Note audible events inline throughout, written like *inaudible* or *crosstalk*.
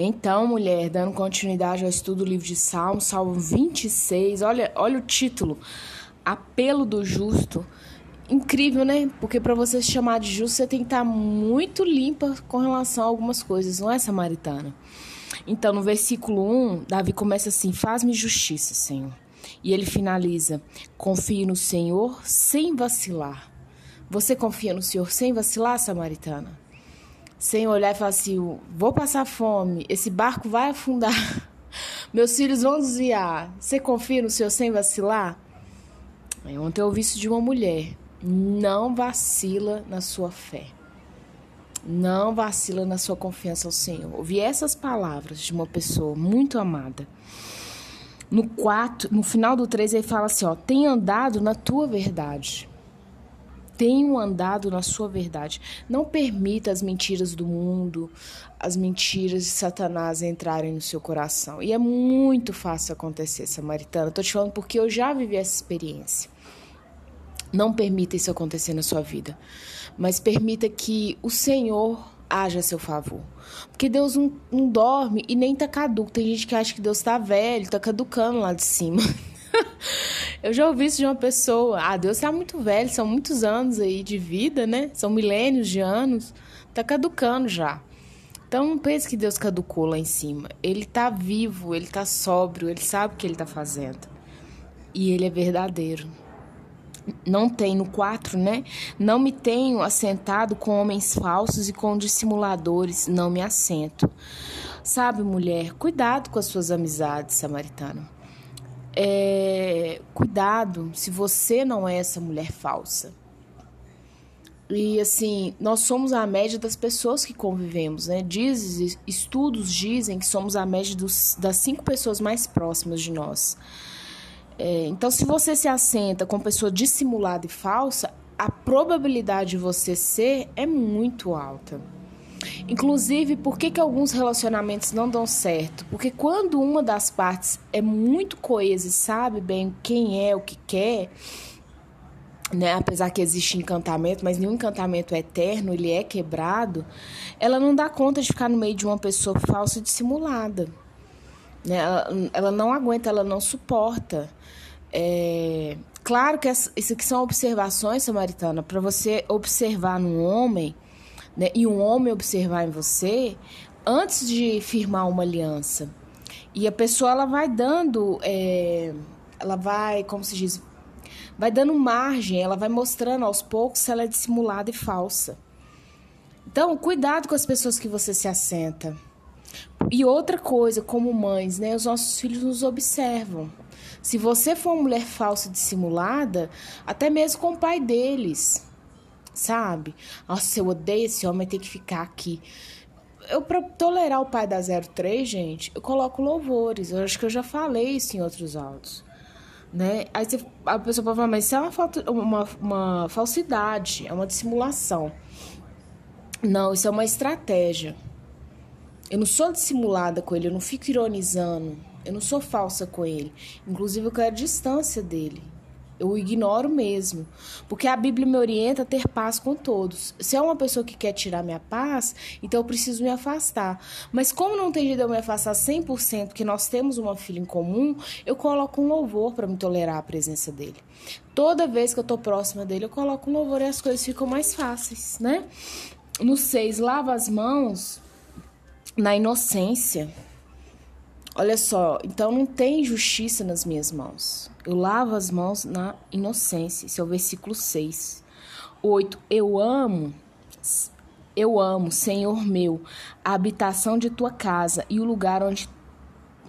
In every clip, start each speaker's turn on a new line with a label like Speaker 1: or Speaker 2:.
Speaker 1: Então, mulher, dando continuidade ao estudo do livro de Salmos, Salmo 26, olha, olha o título: Apelo do Justo. Incrível, né? Porque para você se chamar de justo, você tem que estar tá muito limpa com relação a algumas coisas, não é, samaritana? Então, no versículo 1, Davi começa assim: Faz-me justiça, Senhor. E ele finaliza: Confie no Senhor sem vacilar. Você confia no Senhor sem vacilar, samaritana? Sem olhar e falar assim: Vou passar fome, esse barco vai afundar, *laughs* meus filhos vão desviar. Você confia no Senhor sem vacilar? Ontem eu ouvi isso de uma mulher. Não vacila na sua fé. Não vacila na sua confiança ao Senhor. Ouvi essas palavras de uma pessoa muito amada. No 4, no final do 3, ele fala assim, ó, tem andado na tua verdade. Tenho andado na sua verdade. Não permita as mentiras do mundo, as mentiras de Satanás entrarem no seu coração. E é muito fácil acontecer, Samaritana. Tô te falando porque eu já vivi essa experiência. Não permita isso acontecer na sua vida, mas permita que o Senhor haja a seu favor. Porque Deus não, não dorme e nem tá caduco. Tem gente que acha que Deus tá velho, tá caducando lá de cima. *laughs* Eu já ouvi isso de uma pessoa. Ah, Deus tá muito velho, são muitos anos aí de vida, né? São milênios de anos. Tá caducando já. Então não pense que Deus caducou lá em cima. Ele tá vivo, ele tá sóbrio, ele sabe o que ele tá fazendo. E ele é verdadeiro não tem no 4, né? Não me tenho assentado com homens falsos e com dissimuladores, não me assento. Sabe, mulher, cuidado com as suas amizades, samaritana. É, cuidado se você não é essa mulher falsa. E assim, nós somos a média das pessoas que convivemos, né? Diz, estudos dizem que somos a média dos, das cinco pessoas mais próximas de nós. É, então, se você se assenta com pessoa dissimulada e falsa, a probabilidade de você ser é muito alta. Inclusive, por que, que alguns relacionamentos não dão certo? Porque quando uma das partes é muito coesa e sabe bem quem é, o que quer, né? apesar que existe encantamento, mas nenhum encantamento é eterno, ele é quebrado, ela não dá conta de ficar no meio de uma pessoa falsa e dissimulada. Né? Ela, ela não aguenta, ela não suporta. É, claro que isso aqui são observações, Samaritana, para você observar num homem né, e um homem observar em você antes de firmar uma aliança. E a pessoa ela vai dando, é, ela vai, como se diz, vai dando margem, ela vai mostrando aos poucos se ela é dissimulada e falsa. Então, cuidado com as pessoas que você se assenta. E outra coisa, como mães, né? Os nossos filhos nos observam. Se você for uma mulher falsa dissimulada, até mesmo com o pai deles, sabe? Nossa, eu odeio esse homem, tem que ficar aqui. Eu, pra tolerar o pai da 03, gente, eu coloco louvores. Eu acho que eu já falei isso em outros áudios. Né? Aí você, a pessoa pode falar, mas isso é uma, falta, uma, uma falsidade, é uma dissimulação. Não, isso é uma estratégia. Eu não sou dissimulada com ele, eu não fico ironizando, eu não sou falsa com ele. Inclusive, eu quero distância dele. Eu ignoro mesmo. Porque a Bíblia me orienta a ter paz com todos. Se é uma pessoa que quer tirar minha paz, então eu preciso me afastar. Mas como não tem jeito de eu me afastar 100%, porque nós temos uma filha em comum, eu coloco um louvor para me tolerar a presença dele. Toda vez que eu tô próxima dele, eu coloco um louvor e as coisas ficam mais fáceis, né? No 6, lava as mãos na inocência. Olha só, então não tem justiça nas minhas mãos. Eu lavo as mãos na inocência. Esse é o versículo 6. 8. Eu amo, eu amo, Senhor meu, a habitação de tua casa e o lugar onde,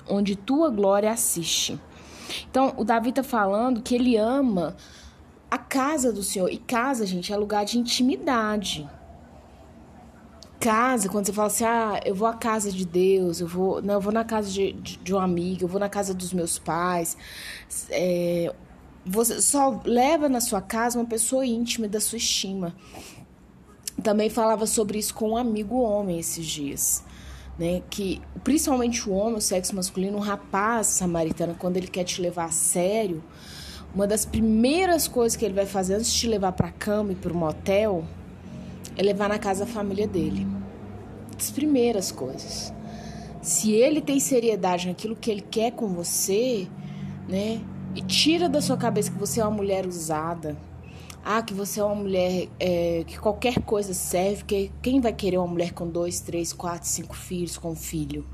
Speaker 1: onde tua glória assiste. Então, o Davi está falando que ele ama a casa do Senhor. E casa, gente, é lugar de intimidade casa, quando você fala assim, ah, eu vou à casa de Deus, eu vou, não, eu vou na casa de, de, de um amigo, eu vou na casa dos meus pais, é, você só leva na sua casa uma pessoa íntima da sua estima. Também falava sobre isso com um amigo homem esses dias. Né, que principalmente o homem, o sexo masculino, um rapaz samaritano, quando ele quer te levar a sério, uma das primeiras coisas que ele vai fazer antes de te levar para cama e para o motel é levar na casa a família dele. As primeiras coisas. se ele tem seriedade naquilo que ele quer com você, né? E tira da sua cabeça que você é uma mulher usada. Ah, que você é uma mulher é, que qualquer coisa serve, que quem vai querer uma mulher com dois, três, quatro, cinco filhos, com um filho?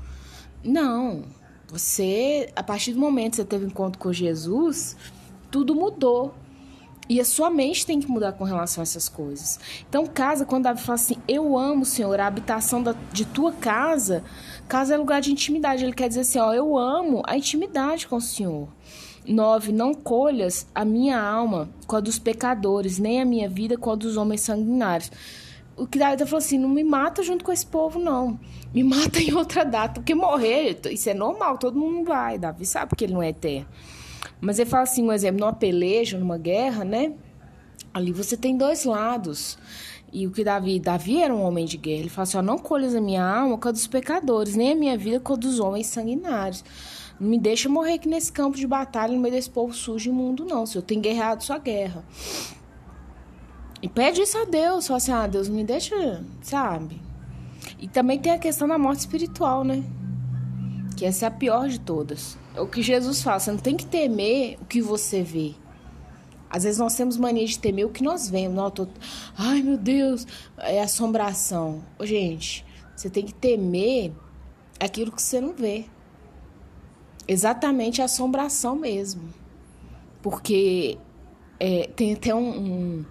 Speaker 1: Não. Você, a partir do momento que você teve encontro com Jesus, tudo mudou. E a sua mente tem que mudar com relação a essas coisas. Então, casa, quando Davi fala assim, eu amo, Senhor, a habitação da, de tua casa, casa é lugar de intimidade. Ele quer dizer assim, ó, eu amo a intimidade com o Senhor. 9. Não colhas a minha alma com a dos pecadores, nem a minha vida com a dos homens sanguinários. O que Davi falou assim: não me mata junto com esse povo, não. Me mata em outra data. Porque morrer, isso é normal, todo mundo vai. Davi sabe que ele não é eterno. Mas ele fala assim: um exemplo, numa peleja, numa guerra, né? Ali você tem dois lados. E o que Davi, Davi era um homem de guerra. Ele fala assim: ó, não colhas a minha alma com a dos pecadores, nem a minha vida com a dos homens sanguinários. Não me deixa morrer aqui nesse campo de batalha, no meio desse povo sujo e imundo, não. Se eu tenho guerreado, sua guerra. E pede isso a Deus. Fala assim, ah, Deus, me deixa, sabe? E também tem a questão da morte espiritual, né? Que essa é a pior de todas. É o que Jesus fala, você não tem que temer o que você vê. Às vezes nós temos mania de temer o que nós vemos. Não, tô... Ai, meu Deus, é assombração. Ô, gente, você tem que temer aquilo que você não vê exatamente a assombração mesmo. Porque é, tem até um, um,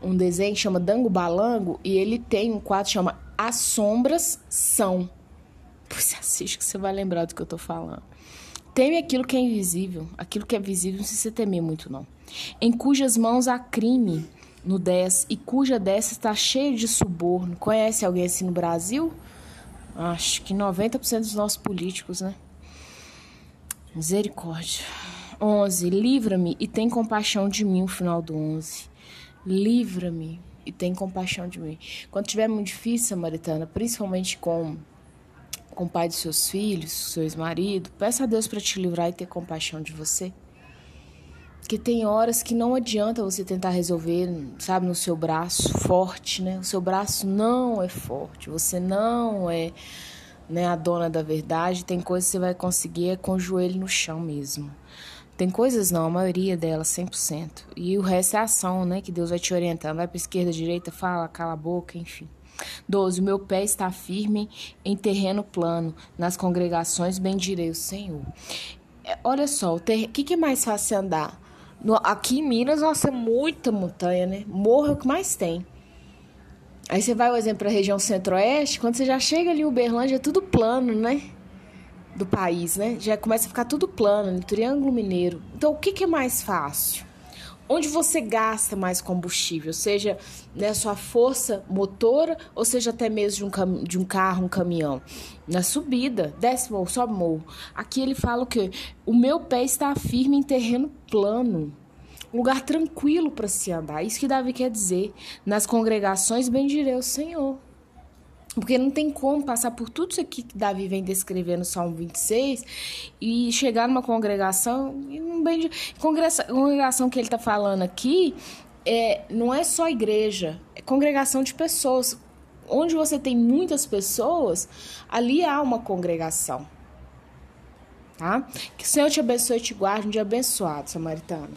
Speaker 1: um, desenho que chama Dango Balango e ele tem um quadro que chama As Sombras São. Você assiste que você vai lembrar do que eu tô falando. Teme aquilo que é invisível. Aquilo que é visível não precisa temer muito, não. Em cujas mãos há crime no 10 e cuja dessa está cheia de suborno. Conhece alguém assim no Brasil? Acho que 90% dos nossos políticos, né? Misericórdia. 11. Livra-me e tem compaixão de mim, o final do 11. Livra-me e tem compaixão de mim. Quando tiver muito difícil, Samaritana, principalmente com, com o pai dos seus filhos, seu ex-marido, peça a Deus para te livrar e ter compaixão de você. Porque tem horas que não adianta você tentar resolver, sabe, no seu braço forte, né? O seu braço não é forte, você não é né, a dona da verdade, tem coisas que você vai conseguir é com o joelho no chão mesmo. Tem coisas não, a maioria delas, 100%. E o resto é ação, né, que Deus vai te orientando. Vai para esquerda, direita, fala, cala a boca, enfim. 12. O meu pé está firme em terreno plano, nas congregações bendirei o Senhor. É, olha só, o ter... que, que é mais fácil andar? No... Aqui em Minas, nossa, é muita montanha, né? Morro é o que mais tem. Aí você vai, por exemplo, para a região centro-oeste, quando você já chega ali em Uberlândia, é tudo plano, né? Do país, né? Já começa a ficar tudo plano, no Triângulo Mineiro. Então, o que, que é mais fácil? Onde você gasta mais combustível, seja né, sua força motora, ou seja até mesmo de um, de um carro, um caminhão. Na subida, desce morro, sobe morro. Aqui ele fala o quê? O meu pé está firme em terreno plano lugar tranquilo para se andar. Isso que Davi quer dizer. Nas congregações bendirei o Senhor. Porque não tem como passar por tudo isso aqui que Davi vem descrevendo no Salmo 26 e chegar numa congregação e. Congregação, congregação que ele está falando aqui é, não é só igreja, é congregação de pessoas. Onde você tem muitas pessoas, ali há uma congregação. Tá? Que o Senhor te abençoe e te guarde um dia abençoado, samaritano.